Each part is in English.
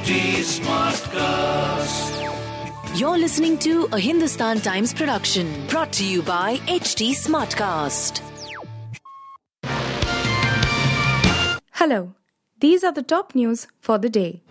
HT Smartcast. You're listening to a Hindustan Times production brought to you by HT Smartcast. Hello, these are the top news for the day.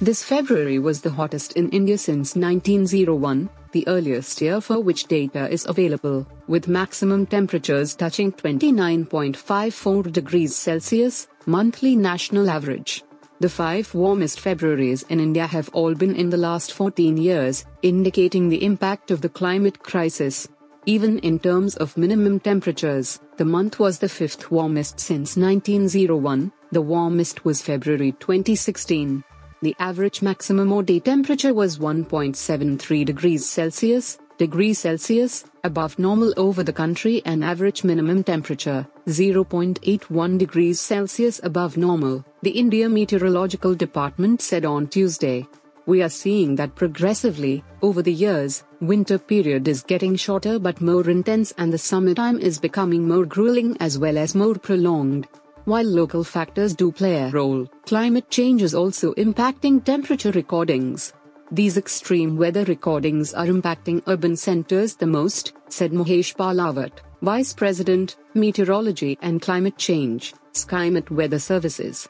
This February was the hottest in India since 1901, the earliest year for which data is available, with maximum temperatures touching 29.54 degrees Celsius, monthly national average. The five warmest Februaries in India have all been in the last 14 years, indicating the impact of the climate crisis. Even in terms of minimum temperatures, the month was the fifth warmest since 1901, the warmest was February 2016. The average maximum or day temperature was 1.73 degrees Celsius, degrees Celsius, above normal over the country and average minimum temperature 0.81 degrees Celsius above normal, the India Meteorological Department said on Tuesday. We are seeing that progressively, over the years, winter period is getting shorter but more intense and the summertime is becoming more grueling as well as more prolonged. While local factors do play a role, climate change is also impacting temperature recordings. These extreme weather recordings are impacting urban centers the most, said Mahesh Palawat, Vice President, Meteorology and Climate Change, Skymet Weather Services.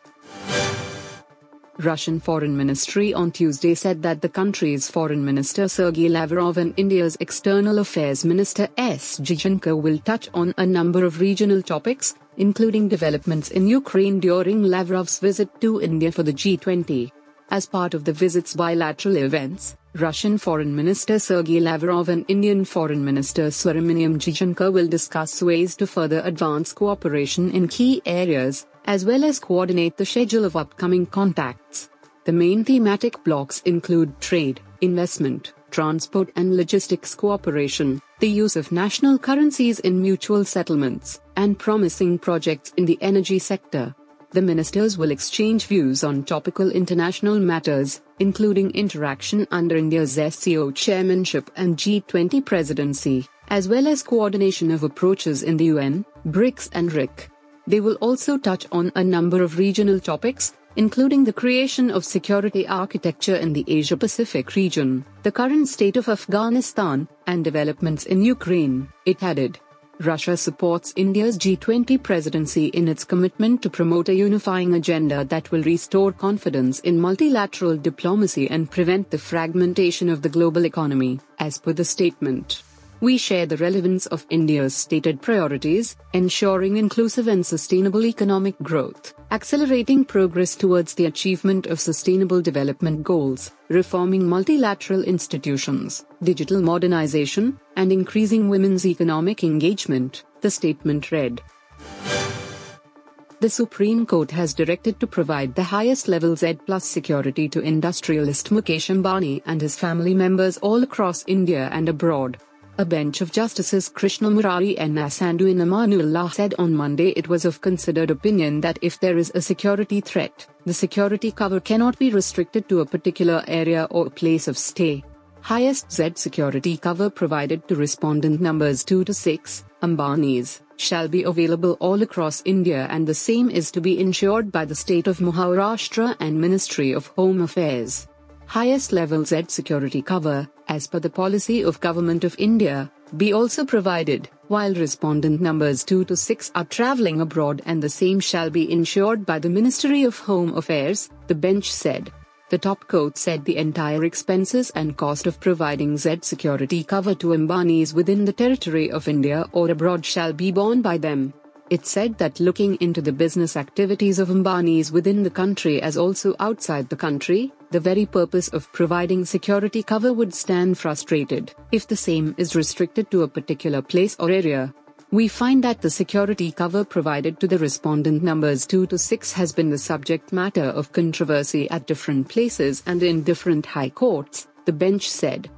Russian Foreign Ministry on Tuesday said that the country's Foreign Minister Sergei Lavrov and India's External Affairs Minister S. Jaishankar will touch on a number of regional topics, including developments in Ukraine during Lavrov's visit to India for the G20. As part of the visit's bilateral events, Russian Foreign Minister Sergei Lavrov and Indian Foreign Minister Subrahmanyam Jaishankar will discuss ways to further advance cooperation in key areas, as well as coordinate the schedule of upcoming contacts. The main thematic blocks include trade, investment, transport and logistics cooperation, the use of national currencies in mutual settlements, and promising projects in the energy sector. The ministers will exchange views on topical international matters, including interaction under India's SCO chairmanship and G20 presidency, as well as coordination of approaches in the UN, BRICS, and RIC. They will also touch on a number of regional topics, including the creation of security architecture in the Asia Pacific region, the current state of Afghanistan, and developments in Ukraine, it added. Russia supports India's G20 presidency in its commitment to promote a unifying agenda that will restore confidence in multilateral diplomacy and prevent the fragmentation of the global economy, as per the statement. We share the relevance of India's stated priorities, ensuring inclusive and sustainable economic growth, accelerating progress towards the achievement of sustainable development goals, reforming multilateral institutions, digital modernization, and increasing women's economic engagement, the statement read. The Supreme Court has directed to provide the highest level Z plus security to industrialist Mukesh Ambani and his family members all across India and abroad. A bench of Justices Krishna Murari and Ahsanuddin Amanullah said on Monday it was of considered opinion that if there is a security threat, the security cover cannot be restricted to a particular area or place of stay. Highest Z security cover provided to respondent numbers 2 to 6, Ambani's, shall be available all across India and the same is to be ensured by the state of Maharashtra and Ministry of Home Affairs highest level Z security cover, as per the policy of Government of India, be also provided, while respondent numbers 2 to 6 are travelling abroad and the same shall be ensured by the Ministry of Home Affairs, the bench said. The top court said the entire expenses and cost of providing Z security cover to Ambanis within the territory of India or abroad shall be borne by them. It said that looking into the business activities of Ambanis within the country as also outside the country, the very purpose of providing security cover would stand frustrated if the same is restricted to a particular place or area. We find that the security cover provided to the respondent numbers 2 to 6 has been the subject matter of controversy at different places and in different high courts, the bench said.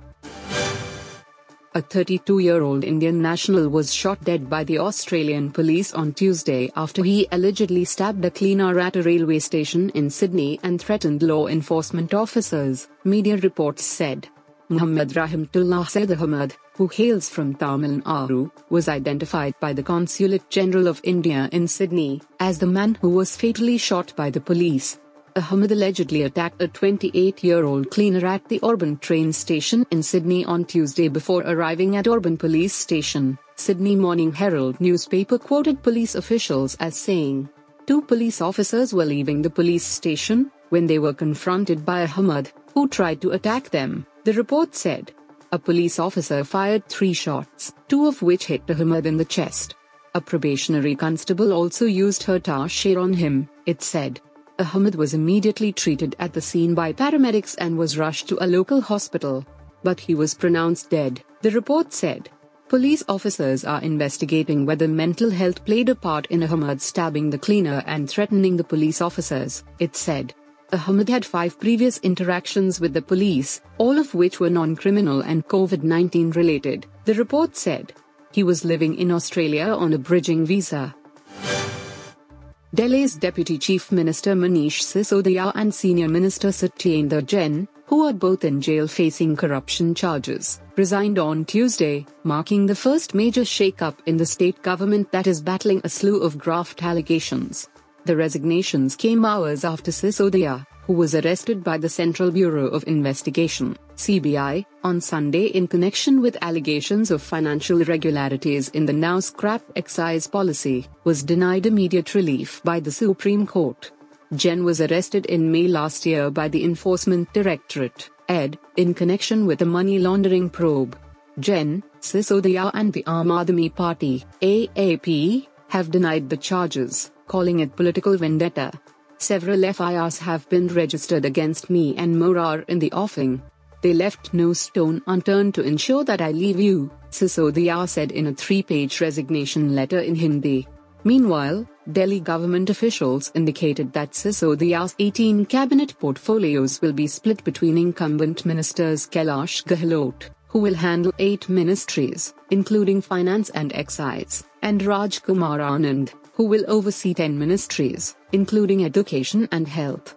A 32 year old Indian national was shot dead by the Australian police on Tuesday after he allegedly stabbed a cleaner at a railway station in Sydney and threatened law enforcement officers, media reports said. Muhammad Rahmatullah Said Ahmad, who hails from Tamil Nadu, was identified by the Consulate General of India in Sydney as the man who was fatally shot by the police. Ahmed allegedly attacked a 28 year old cleaner at the Auburn train station in Sydney on Tuesday before arriving at Auburn Police Station. Sydney Morning Herald newspaper quoted police officials as saying, Two police officers were leaving the police station when they were confronted by a Ahmed, who tried to attack them, the report said. A police officer fired three shots, two of which hit Ahmed in the chest. A probationary constable also used her tar on him, it said. Ahmed was immediately treated at the scene by paramedics and was rushed to a local hospital. But he was pronounced dead, the report said. Police officers are investigating whether mental health played a part in Ahmed stabbing the cleaner and threatening the police officers, it said. Ahmed had five previous interactions with the police, all of which were non criminal and COVID 19 related, the report said. He was living in Australia on a bridging visa. Delhi's Deputy Chief Minister Manish Sisodia and Senior Minister Satyendra Jain, who are both in jail facing corruption charges, resigned on Tuesday, marking the first major shakeup in the state government that is battling a slew of graft allegations. The resignations came hours after Sisodia, who was arrested by the Central Bureau of Investigation, CBI, on Sunday in connection with allegations of financial irregularities in the now scrapped excise policy, was denied immediate relief by the Supreme Court. Jain was arrested in May last year by the Enforcement Directorate, ED, in connection with a money laundering probe. Jain, Sisodia and the Aam Aadmi Party, AAP, have denied the charges, calling it political vendetta. Several FIRs have been registered against me and Morar in the offing. They left no stone unturned to ensure that I leave you, Sisodia said in a three page resignation letter in Hindi. Meanwhile, Delhi government officials indicated that Sisodia's 18 cabinet portfolios will be split between incumbent ministers Kailash Gehlot, who will handle eight ministries, including finance and excise, and Rajkumar Anand, who will oversee 10 ministries, including education and health.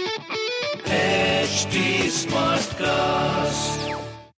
HT Smartcast.